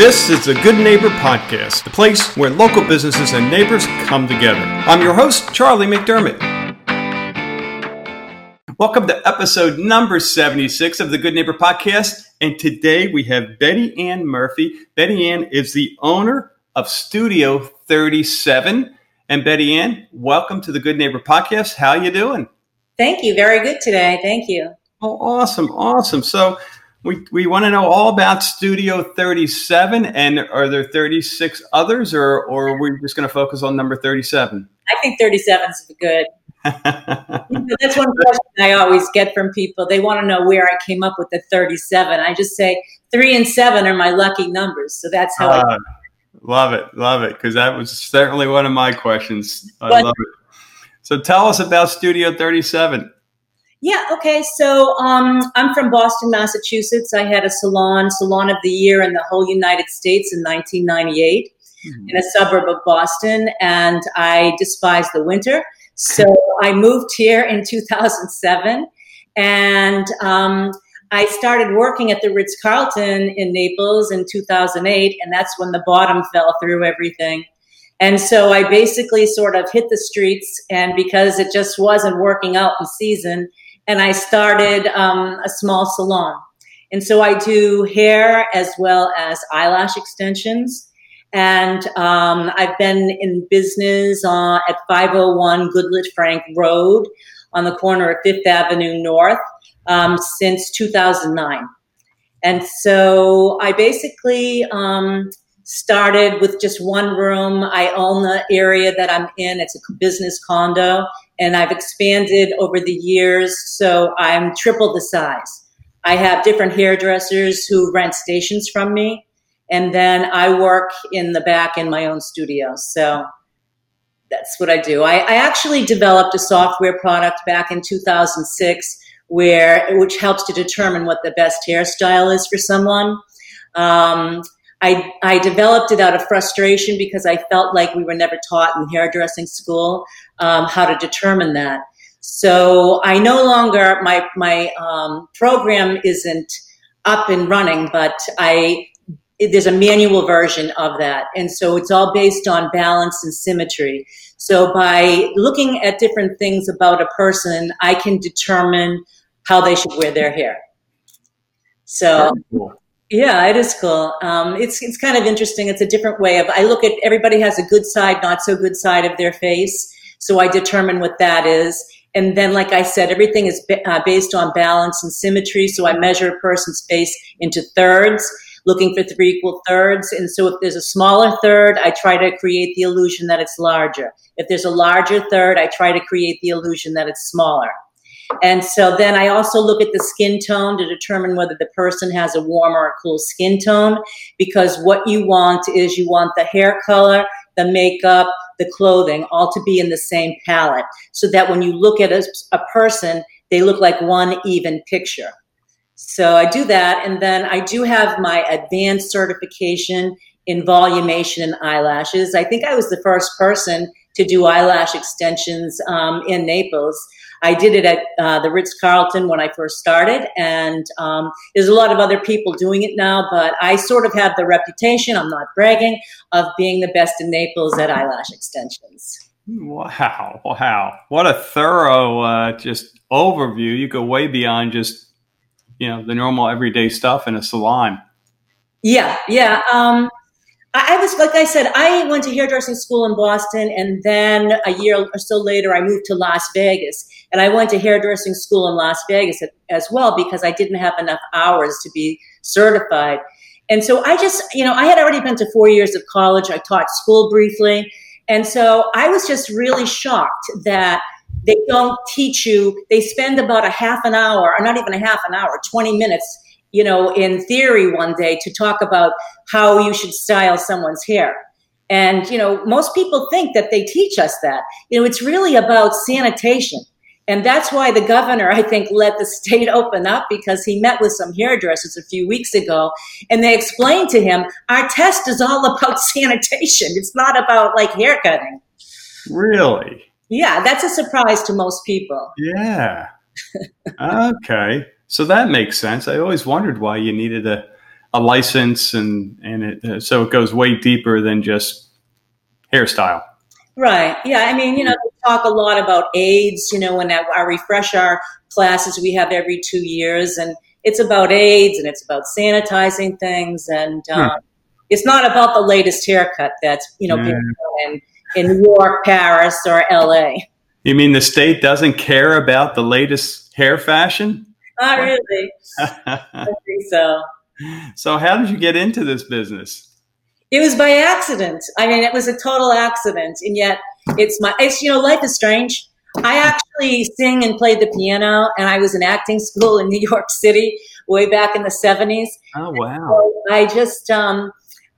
This is the Good Neighbor Podcast, the place where local businesses and neighbors come together. I'm your host, Charlie McDermott. Welcome to episode number 76 of the Good Neighbor Podcast. And today we have Betty Ann Murphy. Betty Ann is the owner of Studio 37. And Betty Ann, welcome to the Good Neighbor Podcast. How you doing? Thank you. Very good today. Thank you. Oh, awesome, awesome. So we, we want to know all about Studio 37, and are there 36 others, or, or are we just going to focus on number 37? I think 37 is good. That's one question I always get from people. They want to know where I came up with the 37. I just say three and seven are my lucky numbers. So that's how uh, I. Love it. Love it. Because that was certainly one of my questions. I but, love it. So tell us about Studio 37. Yeah, okay. So um, I'm from Boston, Massachusetts. I had a salon, Salon of the Year in the whole United States in 1998 mm-hmm. in a suburb of Boston, and I despise the winter. So I moved here in 2007, and um, I started working at the Ritz Carlton in Naples in 2008, and that's when the bottom fell through everything. And so I basically sort of hit the streets, and because it just wasn't working out in season, and I started um, a small salon. And so I do hair as well as eyelash extensions. And um, I've been in business uh, at 501 Goodlette Frank Road on the corner of Fifth Avenue North um, since 2009. And so I basically um, started with just one room. I own the area that I'm in. It's a business condo, and I've expanded over the years. So I'm triple the size. I have different hairdressers who rent stations from me, and then I work in the back in my own studio. So that's what I do. I, I actually developed a software product back in 2006 where which helps to determine what the best hairstyle is for someone. Um, I, I developed it out of frustration because I felt like we were never taught in hairdressing school um, how to determine that. So I no longer my my um, program isn't up and running, but I there's a manual version of that, and so it's all based on balance and symmetry. So by looking at different things about a person, I can determine how they should wear their hair. So yeah, it is cool. Um, it's it's kind of interesting. It's a different way of I look at everybody has a good side, not so good side of their face. So I determine what that is. And then, like I said, everything is uh, based on balance and symmetry. So I measure a person's face into thirds, looking for three equal thirds. And so if there's a smaller third, I try to create the illusion that it's larger. If there's a larger third, I try to create the illusion that it's smaller. And so then I also look at the skin tone to determine whether the person has a warm or a cool skin tone, because what you want is you want the hair color, the makeup, the clothing all to be in the same palette so that when you look at a, a person, they look like one even picture. So I do that. And then I do have my advanced certification in volumation and eyelashes. I think I was the first person to do eyelash extensions um, in Naples. I did it at uh, the Ritz Carlton when I first started, and um, there's a lot of other people doing it now. But I sort of have the reputation. I'm not bragging of being the best in Naples at eyelash extensions. Wow! Wow! What a thorough uh, just overview. You go way beyond just you know the normal everyday stuff in a salon. Yeah, yeah. Um, I, was like I said, I went to hairdressing school in Boston, and then a year or so later, I moved to Las Vegas. And I went to hairdressing school in Las Vegas as well because I didn't have enough hours to be certified. And so I just, you know, I had already been to four years of college. I taught school briefly. And so I was just really shocked that they don't teach you, they spend about a half an hour, or not even a half an hour, 20 minutes, you know, in theory one day to talk about how you should style someone's hair. And, you know, most people think that they teach us that. You know, it's really about sanitation. And that's why the governor, I think, let the state open up because he met with some hairdressers a few weeks ago and they explained to him, our test is all about sanitation. It's not about like haircutting. Really? Yeah, that's a surprise to most people. Yeah. okay. So that makes sense. I always wondered why you needed a, a license, and and it, uh, so it goes way deeper than just hairstyle. Right. Yeah. I mean, you know, we talk a lot about AIDS. You know, when our refresh our classes we have every two years, and it's about AIDS and it's about sanitizing things, and um, it's not about the latest haircut that's you know mm. in in New York, Paris, or L.A. You mean the state doesn't care about the latest hair fashion? Not really. I think so. So, how did you get into this business? It was by accident. I mean, it was a total accident, and yet it's my. It's you know, life is strange. I actually sing and played the piano, and I was in acting school in New York City way back in the seventies. Oh wow! So I just um,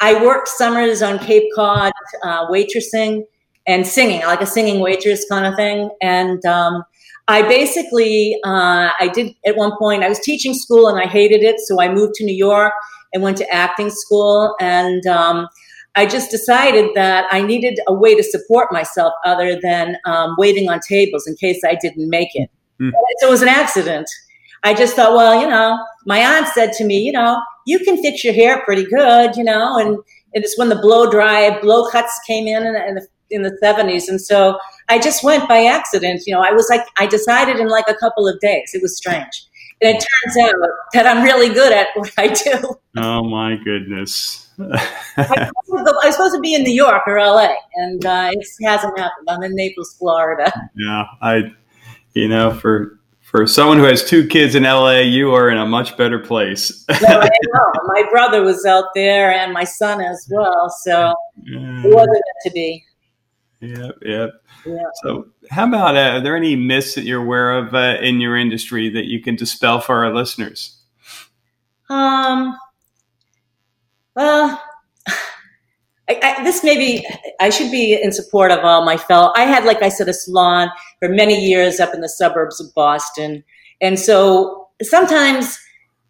I worked summers on Cape Cod uh, waitressing and singing, like a singing waitress kind of thing, and um, I basically, uh, I did at one point, I was teaching school and I hated it. So I moved to New York and went to acting school. And um, I just decided that I needed a way to support myself other than um, waiting on tables in case I didn't make it. Mm. So it was an accident. I just thought, well, you know, my aunt said to me, you know, you can fix your hair pretty good, you know, and, and it's when the blow dry, blow cuts came in and, in the, in the 70s. And so I just went by accident. You know, I was like, I decided in like a couple of days. It was strange. And it turns out that I'm really good at what I do. Oh my goodness. I, was supposed to be in New York or LA, and uh, it hasn't happened. I'm in Naples, Florida. Yeah, I, you know, for for someone who has two kids in LA, you are in a much better place. no, I know. My brother was out there, and my son as well. So it wasn't meant to be. Yep, yep. Yeah. So, how about uh, are there any myths that you're aware of uh, in your industry that you can dispel for our listeners? Um. Well, I, I, this maybe I should be in support of all my fellow. I had, like I said, a salon for many years up in the suburbs of Boston, and so sometimes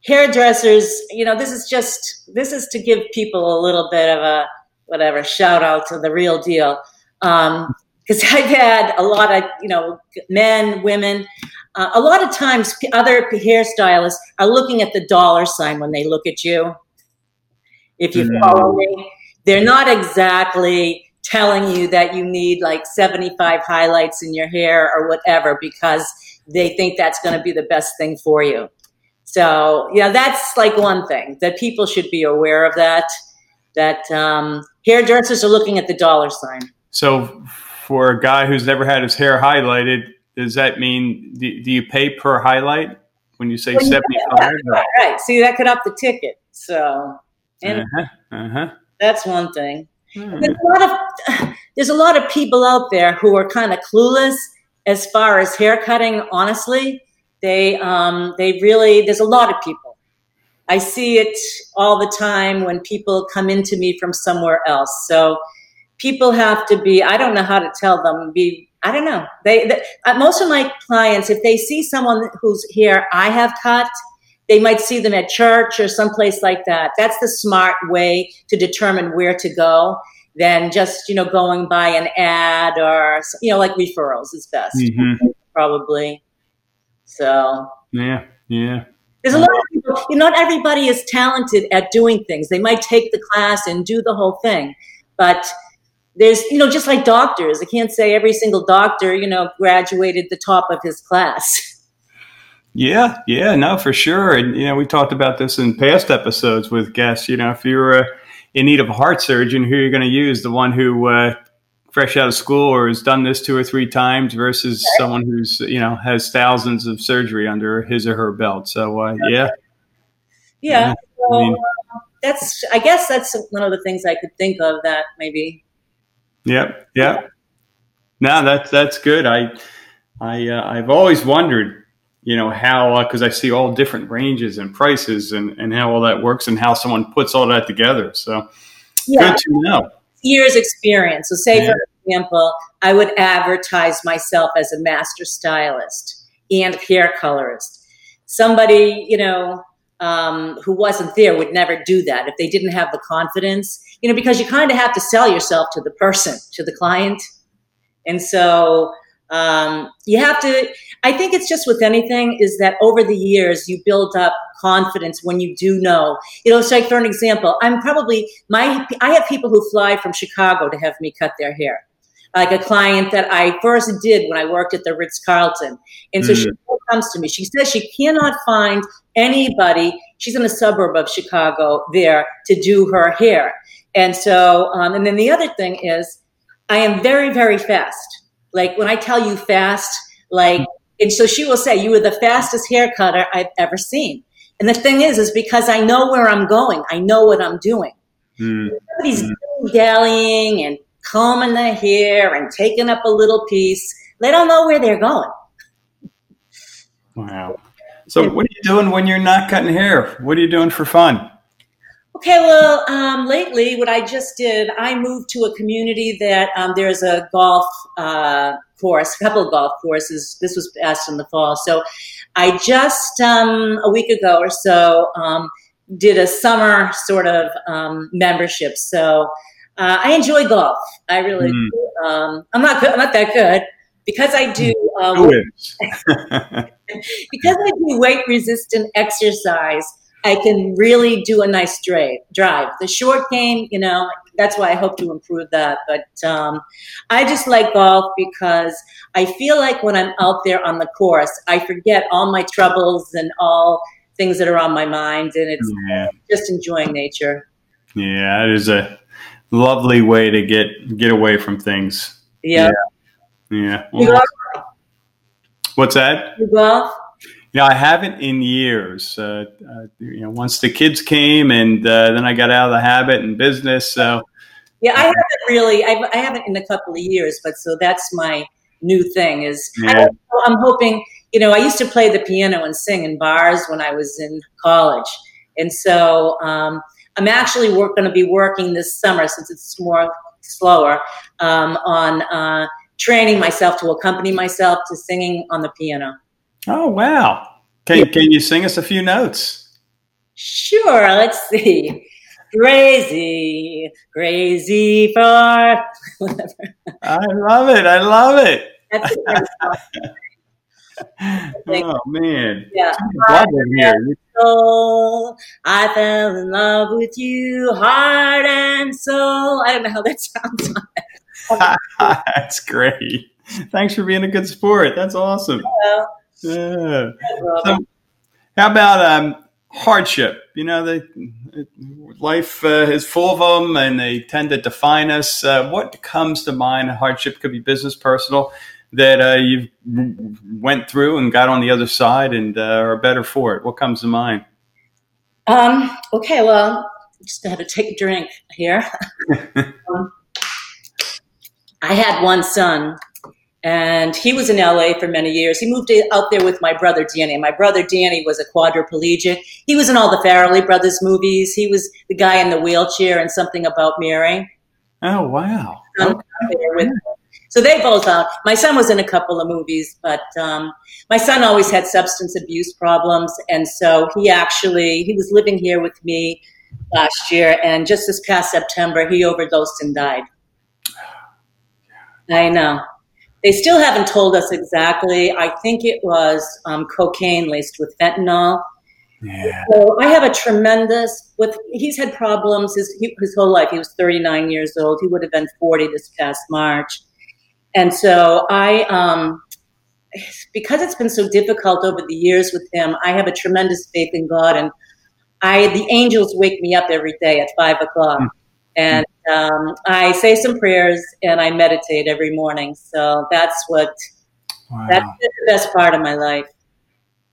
hairdressers, you know, this is just this is to give people a little bit of a whatever shout out to the real deal um, because I've had a lot of, you know, men, women. Uh, a lot of times, other hairstylists are looking at the dollar sign when they look at you. If you mm. follow me, they're not exactly telling you that you need like 75 highlights in your hair or whatever because they think that's going to be the best thing for you. So, yeah, that's like one thing that people should be aware of that, that um, hairdressers are looking at the dollar sign. So, for a guy who's never had his hair highlighted, does that mean do, do you pay per highlight when you say well, 75? Right, right. See, that could up the ticket. So, and uh-huh, uh-huh. that's one thing. Hmm. There's, a lot of, there's a lot of people out there who are kind of clueless as far as hair cutting, honestly. They, um, they really, there's a lot of people. I see it all the time when people come into me from somewhere else. So, people have to be i don't know how to tell them be i don't know. They, they uh, most of my clients if they see someone who's here i have cut they might see them at church or someplace like that. That's the smart way to determine where to go than just you know going by an ad or you know like referrals is best mm-hmm. probably. So. Yeah yeah. There's a lot of people you know, not everybody is talented at doing things. They might take the class and do the whole thing but there's you know just like doctors i can't say every single doctor you know graduated the top of his class. Yeah yeah no for sure. And you know we talked about this in past episodes with guests. You know if you're uh, in need of a heart surgeon who you're going to use? The one who uh, fresh out of school or has done this two or three times versus okay. someone who's you know has thousands of surgery under his or her belt. So uh, yeah. Yeah, yeah. So, I mean, that's i guess that's one of the things i could think of that maybe Yep. Yep. No, that's that's good. I I uh, I've always wondered, you know, how because uh, I see all different ranges and prices and and how all that works and how someone puts all that together. So yeah. good to know. Years experience. So say yeah. for example, I would advertise myself as a master stylist and hair colorist. Somebody, you know, um, who wasn't there would never do that if they didn't have the confidence, you know, because you kind of have to sell yourself to the person, to the client. And so um, you have to, I think it's just with anything is that over the years you build up confidence when you do know. You know, so like for an example, I'm probably my I have people who fly from Chicago to have me cut their hair. Like a client that I first did when I worked at the Ritz Carlton. And so mm. she comes to me. She says she cannot find anybody, she's in a suburb of Chicago there to do her hair. And so, um, and then the other thing is, I am very, very fast. Like when I tell you fast, like, and so she will say, You were the fastest hair cutter I've ever seen. And the thing is, is because I know where I'm going, I know what I'm doing. Mm. Everybody's mm. dallying and combing their hair and taking up a little piece. They don't know where they're going. Wow. So, what are you doing when you're not cutting hair? What are you doing for fun? Okay, well, um, lately, what I just did, I moved to a community that um, there's a golf uh, course, a couple of golf courses. This was passed in the fall. So I just, um, a week ago or so, um, did a summer sort of um, membership. So uh, I enjoy golf. I really mm. do. Um, I'm not good, I'm not that good. Because I do, because I do weight resistant exercise, I can really do a nice drive. Drive the short game, you know. That's why I hope to improve that. But um, I just like golf because I feel like when I'm out there on the course, I forget all my troubles and all things that are on my mind, and it's yeah. just enjoying nature. Yeah, it is a lovely way to get get away from things. Yeah. Yeah. yeah. Well, what's that? You golf? Yeah, I haven't in years. Uh, uh, you know, once the kids came, and uh, then I got out of the habit and business. So, yeah, I haven't really. I've, I haven't in a couple of years, but so that's my new thing. Is yeah. I, am hoping. You know, I used to play the piano and sing in bars when I was in college, and so um, I'm actually going to be working this summer since it's more slower um, on uh, training myself to accompany myself to singing on the piano. Oh wow! Can yeah. can you sing us a few notes? Sure. Let's see. Crazy, crazy for whatever. I love it. I love it. oh man! Yeah. Soul, I fell in love with you, heart and soul. I don't know how that sounds. That's great. Thanks for being a good sport. That's awesome. Yeah. Yeah. So, how about um, hardship? You know, the life uh, is full of them, and they tend to define us. Uh, what comes to mind? Hardship could be business, personal, that uh, you went through and got on the other side and uh, are better for it. What comes to mind? Um, okay, well, just had to take a drink here. um, I had one son and he was in LA for many years. He moved out there with my brother Danny. My brother Danny was a quadriplegic. He was in all the Farrelly Brothers movies. He was the guy in the wheelchair and something about Mary. Oh wow! Okay. So they both out. My son was in a couple of movies, but um, my son always had substance abuse problems, and so he actually he was living here with me last year, and just this past September he overdosed and died. I know. They still haven't told us exactly. I think it was um, cocaine laced with fentanyl. Yeah. So I have a tremendous with he's had problems his his whole life. He was 39 years old. He would have been 40 this past March. And so I um because it's been so difficult over the years with him, I have a tremendous faith in God and I the angels wake me up every day at five o'clock. Mm. And um, I say some prayers and I meditate every morning. So that's what wow. that's the best part of my life.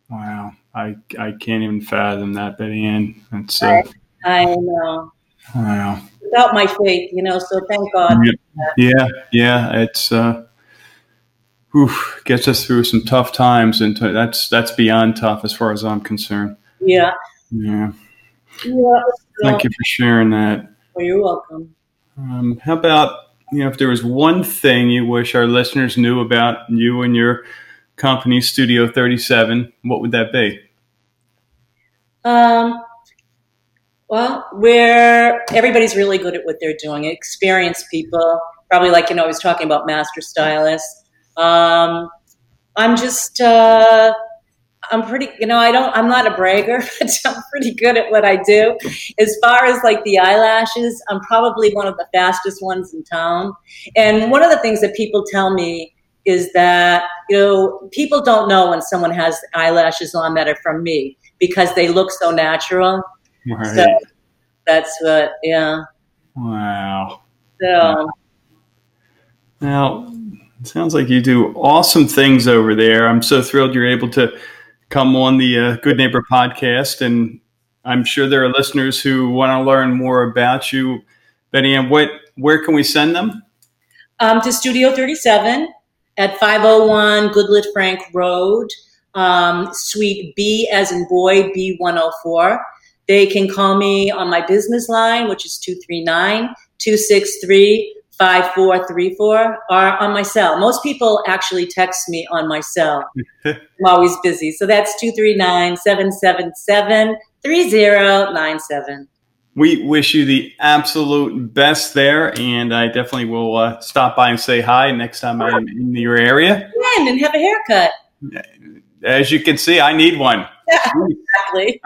Wow, I I can't even fathom that, Betty Ann. That's uh, I, I know. Wow. Without my faith, you know. So thank God. Yeah, yeah. It's uh, oof, gets us through some tough times, and that's that's beyond tough as far as I'm concerned. Yeah. Yeah. Yeah. Thank you for sharing that. Well, you're welcome. Um, how about you know if there was one thing you wish our listeners knew about you and your company, Studio Thirty Seven, what would that be? Um. Well, where everybody's really good at what they're doing. Experienced people, probably like you know, I was talking about master stylists. Um, I'm just. Uh, I'm pretty, you know, I don't, I'm not a bragger, but I'm pretty good at what I do. As far as like the eyelashes, I'm probably one of the fastest ones in town. And one of the things that people tell me is that, you know, people don't know when someone has eyelashes on that are from me because they look so natural. Right. So that's what, yeah. Wow. So. Now, it sounds like you do awesome things over there. I'm so thrilled you're able to come on the uh, Good Neighbor podcast, and I'm sure there are listeners who want to learn more about you. Betty Ann, what where can we send them? Um, to Studio 37 at 501 Goodlette Frank Road, um, Suite B as in boy, B104. They can call me on my business line, which is 239 263 5434 or on my cell. Most people actually text me on my cell. I'm always busy. So that's 239 777 3097. We wish you the absolute best there, and I definitely will uh, stop by and say hi next time I'm in your area. And, and have a haircut. As you can see, I need one. Yeah, exactly.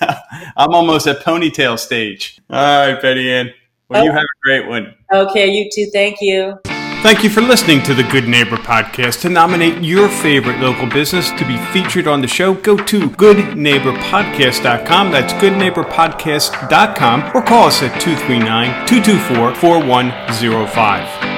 I'm almost at ponytail stage. All right, Betty Ann. Well, oh. you have a great one. Okay, you too. Thank you. Thank you for listening to the Good Neighbor Podcast. To nominate your favorite local business to be featured on the show, go to goodneighborpodcast.com. That's goodneighborpodcast.com or call us at 239 224 4105.